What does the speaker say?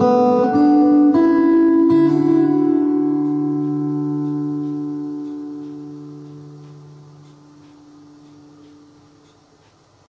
Oh.